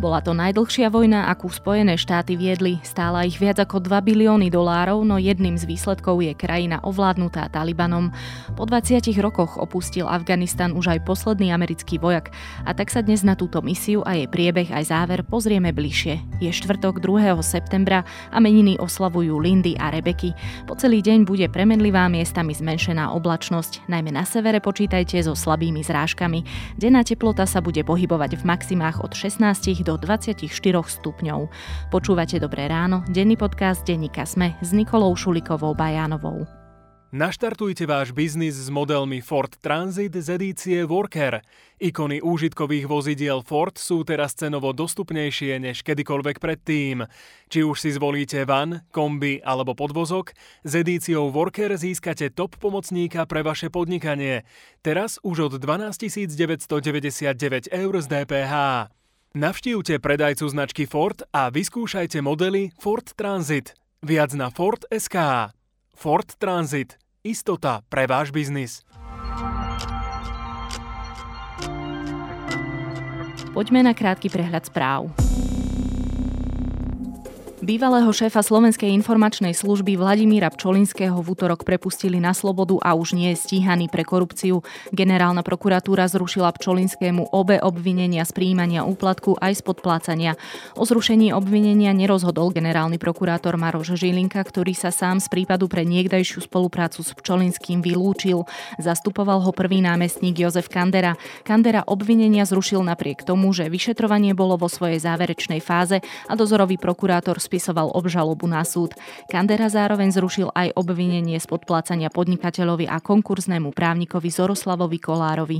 Bola to najdlhšia vojna, akú Spojené štáty viedli. Stála ich viac ako 2 bilióny dolárov, no jedným z výsledkov je krajina ovládnutá Talibanom. Po 20 rokoch opustil Afganistan už aj posledný americký vojak. A tak sa dnes na túto misiu a jej priebeh aj záver pozrieme bližšie. Je štvrtok 2. septembra a meniny oslavujú Lindy a Rebeky. Po celý deň bude premenlivá miestami zmenšená oblačnosť. Najmä na severe počítajte so slabými zrážkami. Denná teplota sa bude pohybovať v maximách od 16 do 24 stupňov. Počúvate Dobré ráno, denný podcast denníka Sme s Nikolou Šulikovou Bajánovou. Naštartujte váš biznis s modelmi Ford Transit z edície Worker. Ikony úžitkových vozidiel Ford sú teraz cenovo dostupnejšie než kedykoľvek predtým. Či už si zvolíte van, kombi alebo podvozok, s edíciou Worker získate top pomocníka pre vaše podnikanie. Teraz už od 12 999 eur z DPH. Navštívte predajcu značky Ford a vyskúšajte modely Ford Transit. Viac na Ford SK. Ford Transit. Istota pre váš biznis. Poďme na krátky prehľad správ. Bývalého šéfa Slovenskej informačnej služby Vladimíra Pčolinského v útorok prepustili na slobodu a už nie je stíhaný pre korupciu. Generálna prokuratúra zrušila Pčolinskému obe obvinenia z príjmania úplatku aj z podplácania. O zrušení obvinenia nerozhodol generálny prokurátor Maroš Žilinka, ktorý sa sám z prípadu pre niekdajšiu spoluprácu s Pčolinským vylúčil. Zastupoval ho prvý námestník Jozef Kandera. Kandera obvinenia zrušil napriek tomu, že vyšetrovanie bolo vo svojej záverečnej fáze a dozorový prokurátor spisoval obžalobu na súd. Kandera zároveň zrušil aj obvinenie z podplácania podnikateľovi a konkurznému právnikovi Zoroslavovi Kolárovi.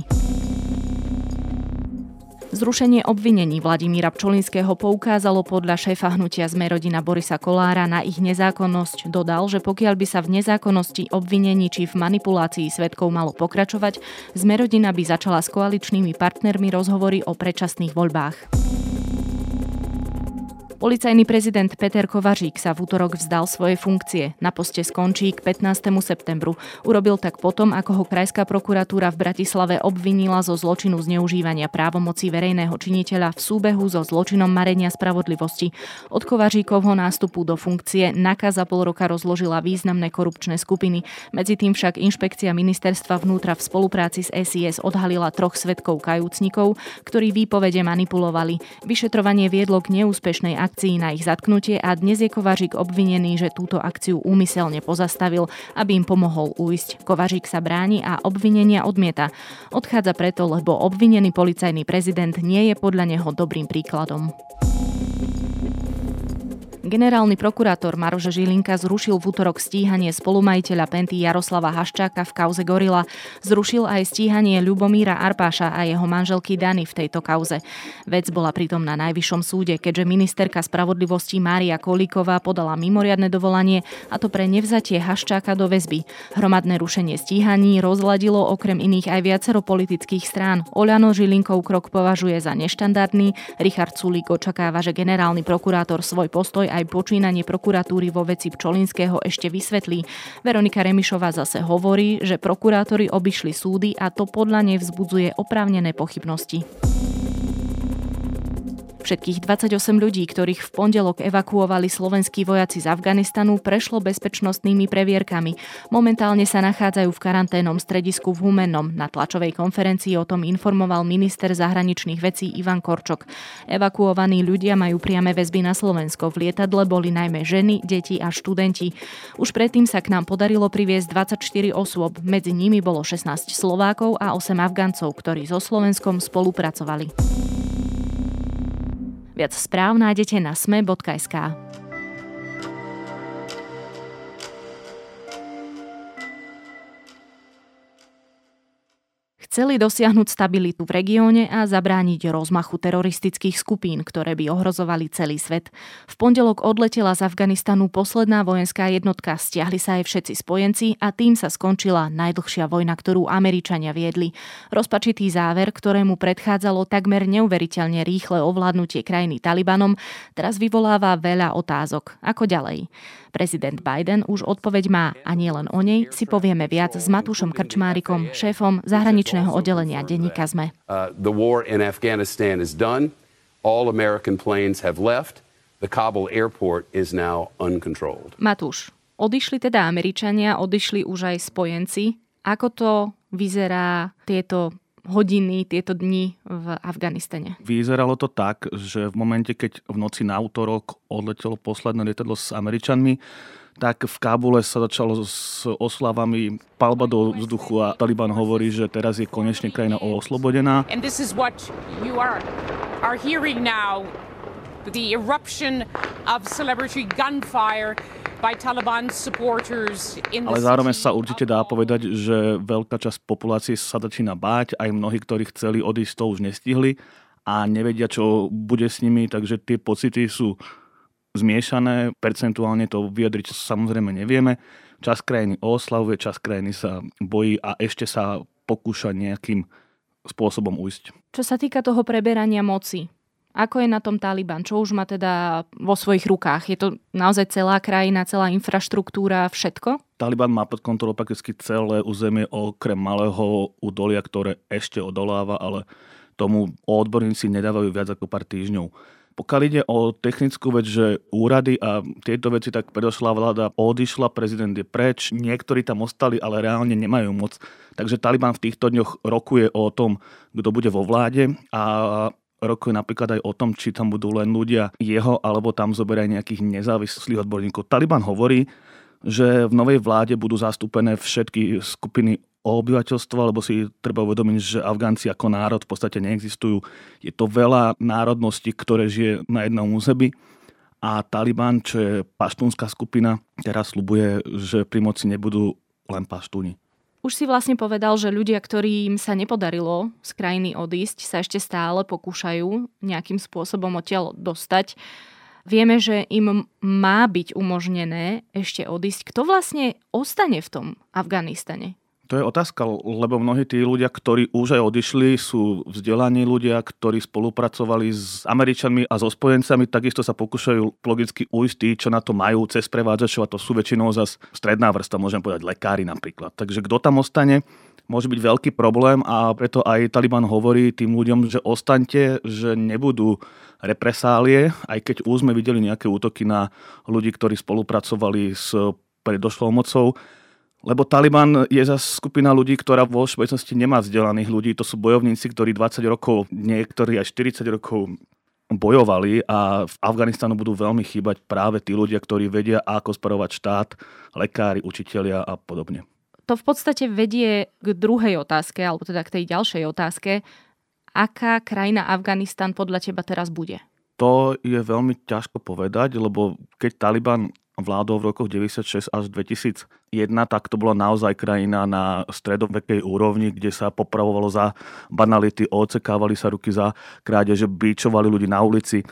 Zrušenie obvinení Vladimíra Pčolinského poukázalo podľa šéfa hnutia sme rodina Borisa Kolára na ich nezákonnosť. Dodal, že pokiaľ by sa v nezákonnosti obvinení či v manipulácii svetkov malo pokračovať, sme rodina by začala s koaličnými partnermi rozhovory o predčasných voľbách. Policajný prezident Peter Kovařík sa v útorok vzdal svoje funkcie. Na poste skončí k 15. septembru. Urobil tak potom, ako ho Krajská prokuratúra v Bratislave obvinila zo zločinu zneužívania právomocí verejného činiteľa v súbehu so zločinom marenia spravodlivosti. Od Kovaříkovho nástupu do funkcie NAKA za pol roka rozložila významné korupčné skupiny. Medzi tým však inšpekcia ministerstva vnútra v spolupráci s SIS odhalila troch svetkov kajúcnikov, ktorí výpovede manipulovali. Vyšetrovanie viedlo k neúspešnej akcii akcii na ich zatknutie a dnes je Kovařík obvinený, že túto akciu úmyselne pozastavil, aby im pomohol ujsť. Kovařík sa bráni a obvinenia odmieta. Odchádza preto, lebo obvinený policajný prezident nie je podľa neho dobrým príkladom. Generálny prokurátor Maroš Žilinka zrušil v útorok stíhanie spolumajiteľa Penty Jaroslava Haščáka v kauze Gorila. Zrušil aj stíhanie Ľubomíra Arpáša a jeho manželky Dany v tejto kauze. Vec bola pritom na najvyššom súde, keďže ministerka spravodlivosti Mária Kolíková podala mimoriadne dovolanie a to pre nevzatie Haščáka do väzby. Hromadné rušenie stíhaní rozladilo okrem iných aj viacero politických strán. Oľano Žilinkov krok považuje za neštandardný, Richard Sulík očakáva, že generálny prokurátor svoj postoj aj aj počínanie prokuratúry vo veci Pčolinského ešte vysvetlí. Veronika Remišová zase hovorí, že prokurátori obišli súdy a to podľa nej vzbudzuje oprávnené pochybnosti. Všetkých 28 ľudí, ktorých v pondelok evakuovali slovenskí vojaci z Afganistanu, prešlo bezpečnostnými previerkami. Momentálne sa nachádzajú v karanténnom stredisku v Humennom. Na tlačovej konferencii o tom informoval minister zahraničných vecí Ivan Korčok. Evakuovaní ľudia majú priame väzby na Slovensko. V lietadle boli najmä ženy, deti a študenti. Už predtým sa k nám podarilo priviesť 24 osôb. Medzi nimi bolo 16 Slovákov a 8 Afgancov, ktorí so Slovenskom spolupracovali. Viac správ nájdete na sme.sk. chceli dosiahnuť stabilitu v regióne a zabrániť rozmachu teroristických skupín, ktoré by ohrozovali celý svet. V pondelok odletela z Afganistanu posledná vojenská jednotka, stiahli sa aj všetci spojenci a tým sa skončila najdlhšia vojna, ktorú Američania viedli. Rozpačitý záver, ktorému predchádzalo takmer neuveriteľne rýchle ovládnutie krajiny Talibanom, teraz vyvoláva veľa otázok. Ako ďalej? Prezident Biden už odpoveď má a nie len o nej si povieme viac s Matúšom Krčmárikom, šéfom zahraničného oddelenia denníka ZME. Uh, All American planes have left. The Kabul airport is now uncontrolled. Matúš, odišli teda Američania, odišli už aj spojenci. Ako to vyzerá tieto hodiny, tieto dni v Afganistane? Vyzeralo to tak, že v momente, keď v noci na útorok odletelo posledné lietadlo s Američanmi, tak v Kábule sa začalo s oslavami palba do vzduchu a Taliban hovorí, že teraz je konečne krajina oslobodená. And this is what you are, are hearing now the eruption of celebrity gunfire by Taliban supporters in the Ale zároveň sa určite dá povedať, že veľká časť populácie sa začína báť, aj mnohí, ktorí chceli odísť, to už nestihli a nevedia, čo bude s nimi, takže tie pocity sú zmiešané, percentuálne to vyjadriť samozrejme nevieme. Čas krajiny oslavuje, čas krajiny sa bojí a ešte sa pokúša nejakým spôsobom ujsť. Čo sa týka toho preberania moci, ako je na tom Taliban? Čo už má teda vo svojich rukách? Je to naozaj celá krajina, celá infraštruktúra, všetko? Taliban má pod kontrolou prakticky celé územie okrem malého údolia, ktoré ešte odoláva, ale tomu odborníci nedávajú viac ako pár týždňov. Pokiaľ ide o technickú vec, že úrady a tieto veci, tak predošlá vláda odišla, prezident je preč, niektorí tam ostali, ale reálne nemajú moc. Takže Taliban v týchto dňoch rokuje o tom, kto bude vo vláde a rokuje napríklad aj o tom, či tam budú len ľudia jeho, alebo tam zoberaj nejakých nezávislých odborníkov. Taliban hovorí, že v novej vláde budú zastúpené všetky skupiny obyvateľstva, lebo si treba uvedomiť, že Afgánci ako národ v podstate neexistujú. Je to veľa národností, ktoré žije na jednom území a Taliban, čo je paštúnská skupina, teraz slubuje, že pri moci nebudú len paštúni. Už si vlastne povedal, že ľudia, ktorým sa nepodarilo z krajiny odísť, sa ešte stále pokúšajú nejakým spôsobom odtiaľ dostať. Vieme, že im má byť umožnené ešte odísť. Kto vlastne ostane v tom Afganistane? To je otázka, lebo mnohí tí ľudia, ktorí už aj odišli, sú vzdelaní ľudia, ktorí spolupracovali s Američanmi a so spojencami, takisto sa pokúšajú logicky ujsť tí, čo na to majú cez prevádzačov a to sú väčšinou zase stredná vrsta, môžem povedať lekári napríklad. Takže kto tam ostane, môže byť veľký problém a preto aj Taliban hovorí tým ľuďom, že ostaňte, že nebudú represálie, aj keď už sme videli nejaké útoky na ľudí, ktorí spolupracovali s predošlou mocou, lebo Taliban je za skupina ľudí, ktorá vo všeobecnosti nemá vzdelaných ľudí. To sú bojovníci, ktorí 20 rokov, niektorí aj 40 rokov bojovali a v Afganistanu budú veľmi chýbať práve tí ľudia, ktorí vedia, ako sparovať štát, lekári, učitelia a podobne. To v podstate vedie k druhej otázke, alebo teda k tej ďalšej otázke. Aká krajina Afganistan podľa teba teraz bude? To je veľmi ťažko povedať, lebo keď Taliban vládol v rokoch 96 až 2001, tak to bola naozaj krajina na stredovekej úrovni, kde sa popravovalo za banality, ocekávali sa ruky za krádeže, bíčovali ľudí na ulici.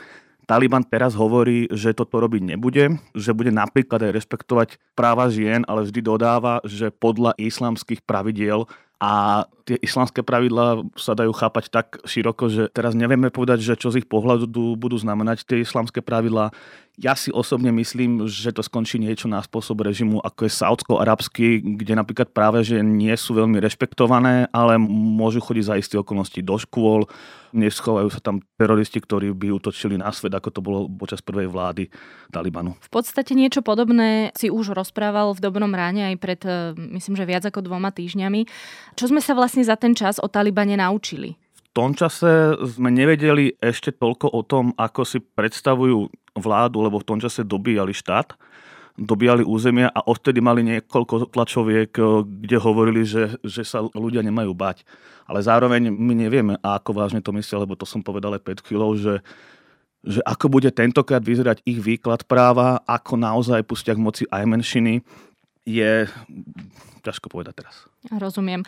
Taliban teraz hovorí, že toto robiť nebude, že bude napríklad aj rešpektovať práva žien, ale vždy dodáva, že podľa islamských pravidiel a tie islamské pravidlá sa dajú chápať tak široko, že teraz nevieme povedať, že čo z ich pohľadu budú znamenať tie islamské pravidlá. Ja si osobne myslím, že to skončí niečo na spôsob režimu, ako je saudsko-arabský, kde napríklad práve, že nie sú veľmi rešpektované, ale môžu chodiť za isté okolnosti do škôl, neschovajú sa tam teroristi, ktorí by útočili na svet, ako to bolo počas prvej vlády Talibanu. V podstate niečo podobné si už rozprával v Dobrom ráne aj pred, eh, myslím, že viac ako dvoma týždňami. Čo sme sa vlastne za ten čas o Talibane naučili? V tom čase sme nevedeli ešte toľko o tom, ako si predstavujú vládu, lebo v tom čase dobíjali štát, dobíjali územia a odtedy mali niekoľko tlačoviek, kde hovorili, že, že sa ľudia nemajú bať. Ale zároveň my nevieme, ako vážne to myslia, lebo to som povedal aj pred chvíľou, že že ako bude tentokrát vyzerať ich výklad práva, ako naozaj pustia k moci aj menšiny, je ťažko povedať teraz. Rozumiem.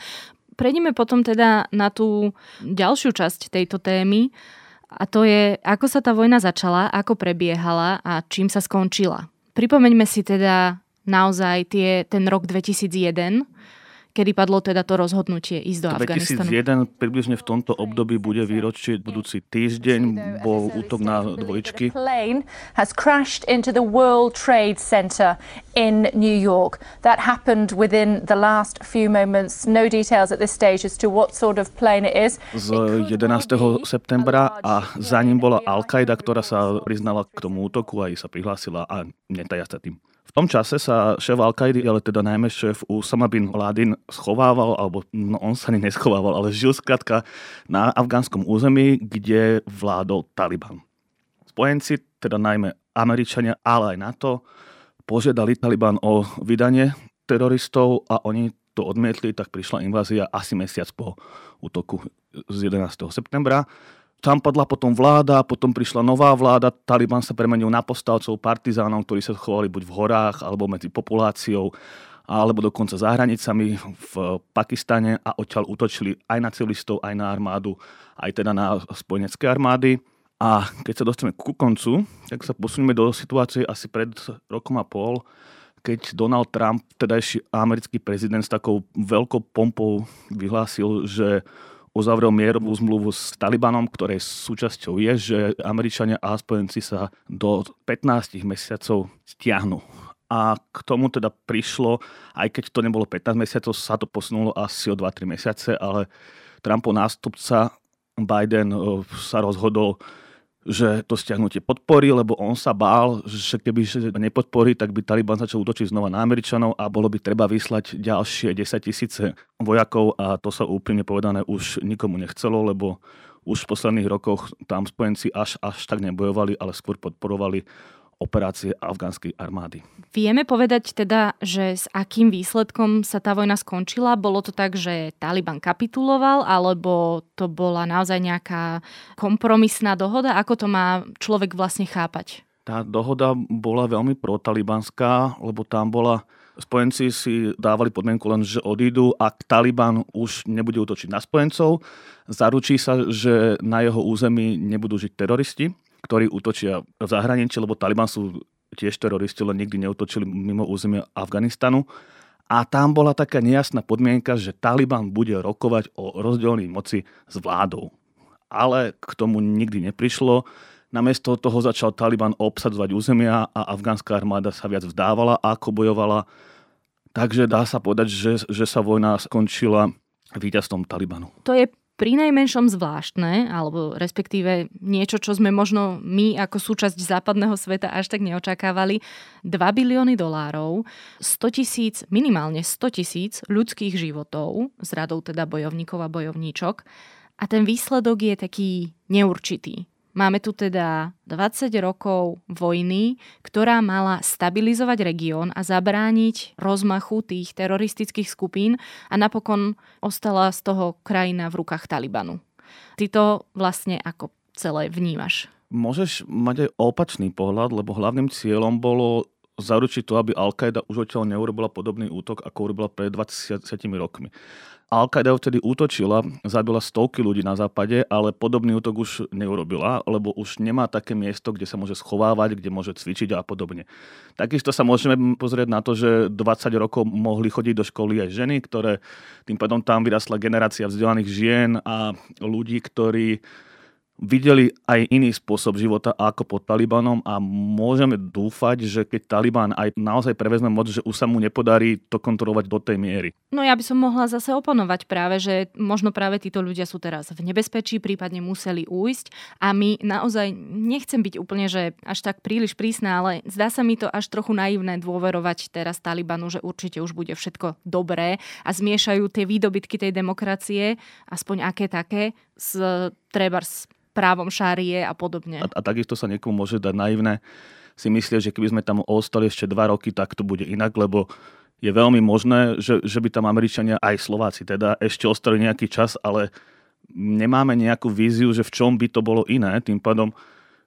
Prejdeme potom teda na tú ďalšiu časť tejto témy a to je, ako sa tá vojna začala, ako prebiehala a čím sa skončila. Pripomeňme si teda naozaj tie, ten rok 2001, kedy padlo teda to rozhodnutie ísť do 2001, Afganistanu? 2001 približne v tomto období bude výročie budúci týždeň bol útok na dvojčky. has crashed into the World Trade Center in New York. That happened within the last few moments. No details at this stage as to what sort of plane it is. Z 11. septembra a za ním bola Al-Qaida, ktorá sa priznala k tomu útoku a sa prihlásila a netaja sa tým. V tom čase sa šéf al ale teda najmä šéf Usama bin Laden schovával, alebo no on sa ani neschovával, ale žil skrátka na afgánskom území, kde vládol Taliban. Spojenci, teda najmä Američania, ale aj NATO, požiadali Taliban o vydanie teroristov a oni to odmietli, tak prišla invázia asi mesiac po útoku z 11. septembra. Tam padla potom vláda, potom prišla nová vláda, Taliban sa premenil na postavcov partizánov, ktorí sa chovali buď v horách, alebo medzi populáciou, alebo dokonca za hranicami v Pakistane a odtiaľ útočili aj na civilistov, aj na armádu, aj teda na spojenecké armády. A keď sa dostaneme ku koncu, tak sa posunieme do situácie asi pred rokom a pol, keď Donald Trump, tedajší americký prezident, s takou veľkou pompou vyhlásil, že uzavrel mierovú zmluvu s Talibanom, ktorej súčasťou je, že Američania a spojenci sa do 15 mesiacov stiahnu. A k tomu teda prišlo, aj keď to nebolo 15 mesiacov, sa to posunulo asi o 2-3 mesiace, ale Trumpov nástupca Biden eh, sa rozhodol že to stiahnutie podporí, lebo on sa bál, že keby nepodporí, tak by Taliban začal útočiť znova na Američanov a bolo by treba vyslať ďalšie 10 tisíce vojakov a to sa úplne povedané už nikomu nechcelo, lebo už v posledných rokoch tam spojenci až, až tak nebojovali, ale skôr podporovali operácie afgánskej armády. Vieme povedať teda, že s akým výsledkom sa tá vojna skončila? Bolo to tak, že Taliban kapituloval, alebo to bola naozaj nejaká kompromisná dohoda? Ako to má človek vlastne chápať? Tá dohoda bola veľmi protalibanská, lebo tam bola Spojenci si dávali podmienku len, že odídu, ak Taliban už nebude útočiť na spojencov, zaručí sa, že na jeho území nebudú žiť teroristi ktorí útočia v zahraničí, lebo Taliban sú tiež teroristi, len nikdy neutočili mimo územia Afganistanu. A tam bola taká nejasná podmienka, že Taliban bude rokovať o rozdielnej moci s vládou. Ale k tomu nikdy neprišlo. Namiesto toho začal Taliban obsadzovať územia a afgánska armáda sa viac vzdávala, ako bojovala. Takže dá sa povedať, že, že sa vojna skončila víťazstvom Talibanu. To je pri najmenšom zvláštne, alebo respektíve niečo, čo sme možno my ako súčasť západného sveta až tak neočakávali, 2 bilióny dolárov, 100 tisíc, minimálne 100 tisíc ľudských životov, z radou teda bojovníkov a bojovníčok. A ten výsledok je taký neurčitý. Máme tu teda 20 rokov vojny, ktorá mala stabilizovať región a zabrániť rozmachu tých teroristických skupín a napokon ostala z toho krajina v rukách Talibanu. Ty to vlastne ako celé vnímaš? Môžeš mať aj opačný pohľad, lebo hlavným cieľom bolo zaručiť to, aby Al-Qaida už odtiaľ neurobila podobný útok, ako urobila pred 20 rokmi. Al-Qaida vtedy útočila, zabila stovky ľudí na západe, ale podobný útok už neurobila, lebo už nemá také miesto, kde sa môže schovávať, kde môže cvičiť a podobne. Takisto sa môžeme pozrieť na to, že 20 rokov mohli chodiť do školy aj ženy, ktoré tým pádom tam vyrastla generácia vzdelaných žien a ľudí, ktorí videli aj iný spôsob života ako pod Talibanom a môžeme dúfať, že keď Taliban aj naozaj prevezme moc, že už sa mu nepodarí to kontrolovať do tej miery. No ja by som mohla zase oponovať práve, že možno práve títo ľudia sú teraz v nebezpečí, prípadne museli újsť a my naozaj nechcem byť úplne, že až tak príliš prísna, ale zdá sa mi to až trochu naivné dôverovať teraz Talibanu, že určite už bude všetko dobré a zmiešajú tie výdobytky tej demokracie, aspoň aké také, s trebárs právom šárie a podobne. A, a takisto sa niekomu môže dať naivné si myslieť, že keby sme tam ostali ešte dva roky, tak to bude inak, lebo je veľmi možné, že, že by tam Američania, aj Slováci teda, ešte ostali nejaký čas, ale nemáme nejakú víziu, že v čom by to bolo iné. Tým pádom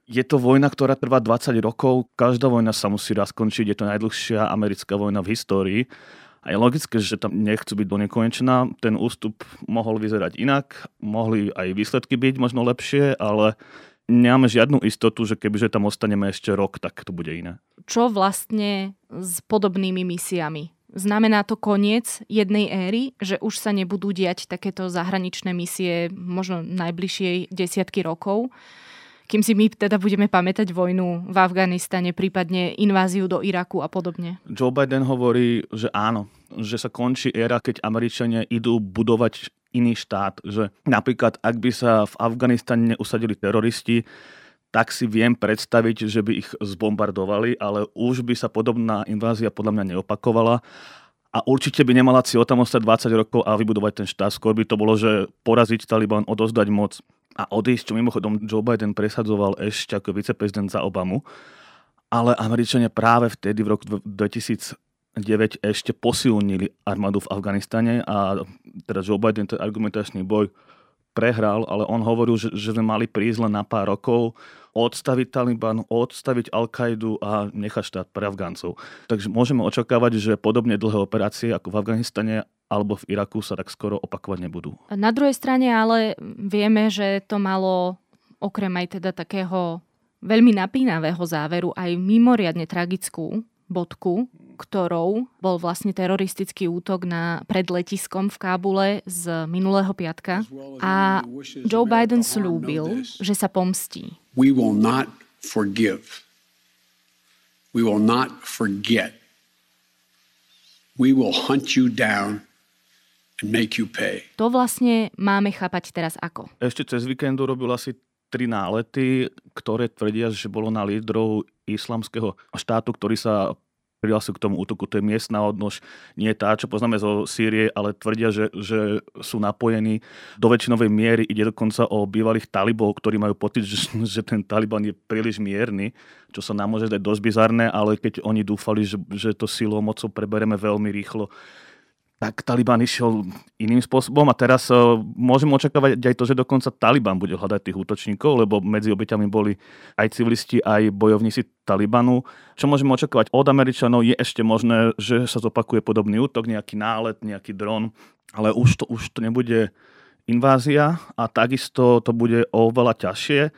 je to vojna, ktorá trvá 20 rokov. Každá vojna sa musí raz skončiť. Je to najdlhšia americká vojna v histórii. A je logické, že tam nechcú byť do nekonečná. Ten ústup mohol vyzerať inak, mohli aj výsledky byť možno lepšie, ale nemáme žiadnu istotu, že kebyže tam ostaneme ešte rok, tak to bude iné. Čo vlastne s podobnými misiami? Znamená to koniec jednej éry, že už sa nebudú diať takéto zahraničné misie možno najbližšie desiatky rokov, kým si my teda budeme pamätať vojnu v Afganistane, prípadne inváziu do Iraku a podobne. Joe Biden hovorí, že áno, že sa končí éra, keď Američania idú budovať iný štát. Že napríklad, ak by sa v Afganistane usadili teroristi, tak si viem predstaviť, že by ich zbombardovali, ale už by sa podobná invázia podľa mňa neopakovala a určite by nemala cieľ tam ostať 20 rokov a vybudovať ten štát. Skôr by to bolo, že poraziť Taliban, odozdať moc a odísť, čo mimochodom Joe Biden presadzoval ešte ako viceprezident za Obamu. Ale Američania práve vtedy v roku 2009 ešte posilnili armádu v Afganistane a teda Joe Biden, ten argumentačný boj prehral, ale on hovoril, že, že sme mali prísť len na pár rokov, odstaviť Taliban, odstaviť Al-Kaidu a nechať štát pre Afgáncov. Takže môžeme očakávať, že podobne dlhé operácie ako v Afganistane alebo v Iraku sa tak skoro opakovať nebudú. Na druhej strane ale vieme, že to malo okrem aj teda takého veľmi napínavého záveru aj mimoriadne tragickú bodku, ktorou bol vlastne teroristický útok na, pred letiskom v Kábule z minulého piatka. A Joe Biden slúbil, že sa pomstí. We will not forgive. We will not forget. We will hunt you down and make you pay. To vlastne máme chápať teraz ako? Ešte cez víkendu robil asi tri nálety, ktoré tvrdia, že bolo na lídrov islamského štátu, ktorý sa prihlásil k tomu útoku. To je miestna odnož, nie tá, čo poznáme zo Sýrie, ale tvrdia, že, že sú napojení. Do väčšinovej miery ide dokonca o bývalých talibov, ktorí majú pocit, že, že ten Taliban je príliš mierny, čo sa nám môže dať dosť bizarné, ale keď oni dúfali, že, že to silou mocou prebereme veľmi rýchlo, tak Taliban išiel iným spôsobom a teraz uh, môžeme očakávať aj to, že dokonca Taliban bude hľadať tých útočníkov, lebo medzi obeťami boli aj civilisti, aj bojovníci Talibanu. Čo môžeme očakávať od Američanov je ešte možné, že sa zopakuje podobný útok, nejaký nálet, nejaký dron, ale už to, už to nebude invázia a takisto to bude oveľa ťažšie,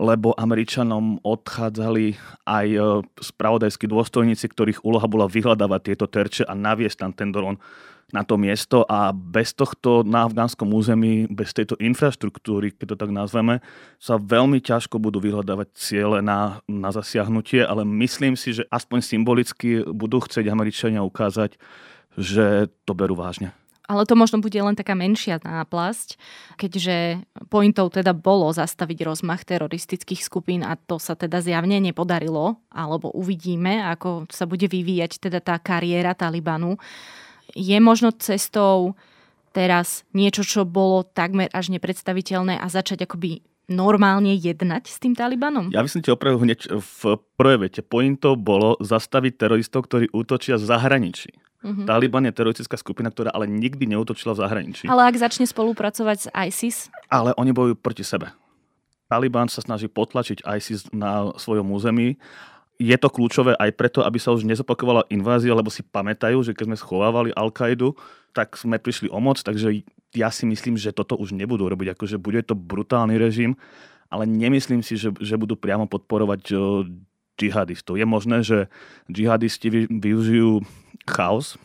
lebo Američanom odchádzali aj e, spravodajskí dôstojníci, ktorých úloha bola vyhľadávať tieto terče a naviesť tam ten dron na to miesto a bez tohto na afgánskom území, bez tejto infraštruktúry, keď to tak nazveme, sa veľmi ťažko budú vyhľadávať ciele na, na zasiahnutie, ale myslím si, že aspoň symbolicky budú chcieť Američania ukázať, že to berú vážne. Ale to možno bude len taká menšia náplasť, keďže pointou teda bolo zastaviť rozmach teroristických skupín a to sa teda zjavne nepodarilo, alebo uvidíme, ako sa bude vyvíjať teda tá kariéra Talibanu je možno cestou teraz niečo, čo bolo takmer až nepredstaviteľné a začať akoby normálne jednať s tým Talibanom? Ja by som ti opravil hneď v prvej vete. Pointou bolo zastaviť teroristov, ktorí útočia v zahraničí. Uh-huh. Taliban je teroristická skupina, ktorá ale nikdy neutočila v zahraničí. Ale ak začne spolupracovať s ISIS? Ale oni bojujú proti sebe. Taliban sa snaží potlačiť ISIS na svojom území je to kľúčové aj preto, aby sa už nezopakovala invázia, lebo si pamätajú, že keď sme schovávali Al-Kaidu, tak sme prišli o moc, takže ja si myslím, že toto už nebudú robiť. Akože bude to brutálny režim, ale nemyslím si, že, že budú priamo podporovať džihadistov. Je možné, že džihadisti využijú chaos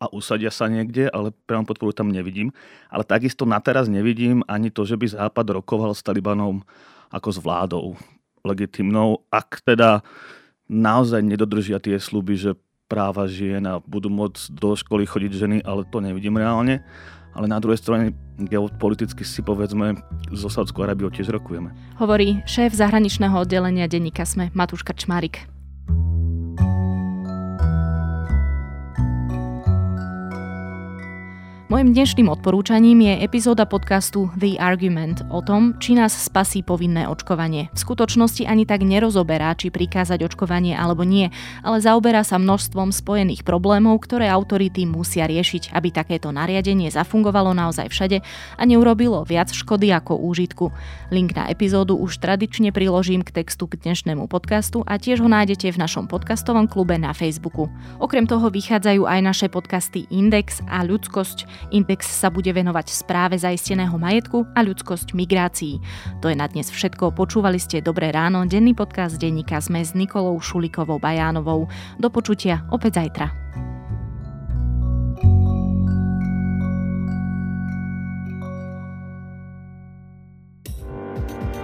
a usadia sa niekde, ale priamo podporu tam nevidím. Ale takisto na teraz nevidím ani to, že by Západ rokoval s Talibanom ako s vládou legitimnou. Ak teda naozaj nedodržia tie sluby, že práva žien a budú môcť do školy chodiť ženy, ale to nevidím reálne. Ale na druhej strane geopoliticky si povedzme zo Saudskou Arábiou tiež rokujeme. Hovorí šéf zahraničného oddelenia denníka SME Matúš Krčmárik. Mojím dnešným odporúčaním je epizóda podcastu The Argument o tom, či nás spasí povinné očkovanie. V skutočnosti ani tak nerozoberá, či prikázať očkovanie alebo nie, ale zaoberá sa množstvom spojených problémov, ktoré autority musia riešiť, aby takéto nariadenie zafungovalo naozaj všade a neurobilo viac škody ako úžitku. Link na epizódu už tradične priložím k textu k dnešnému podcastu a tiež ho nájdete v našom podcastovom klube na Facebooku. Okrem toho vychádzajú aj naše podcasty Index a Ľudskosť, Index sa bude venovať správe zaisteného majetku a ľudskosť migrácií. To je na dnes všetko. Počúvali ste Dobré ráno, denný podcast denníka sme s Nikolou Šulikovou Bajánovou. Do počutia opäť zajtra.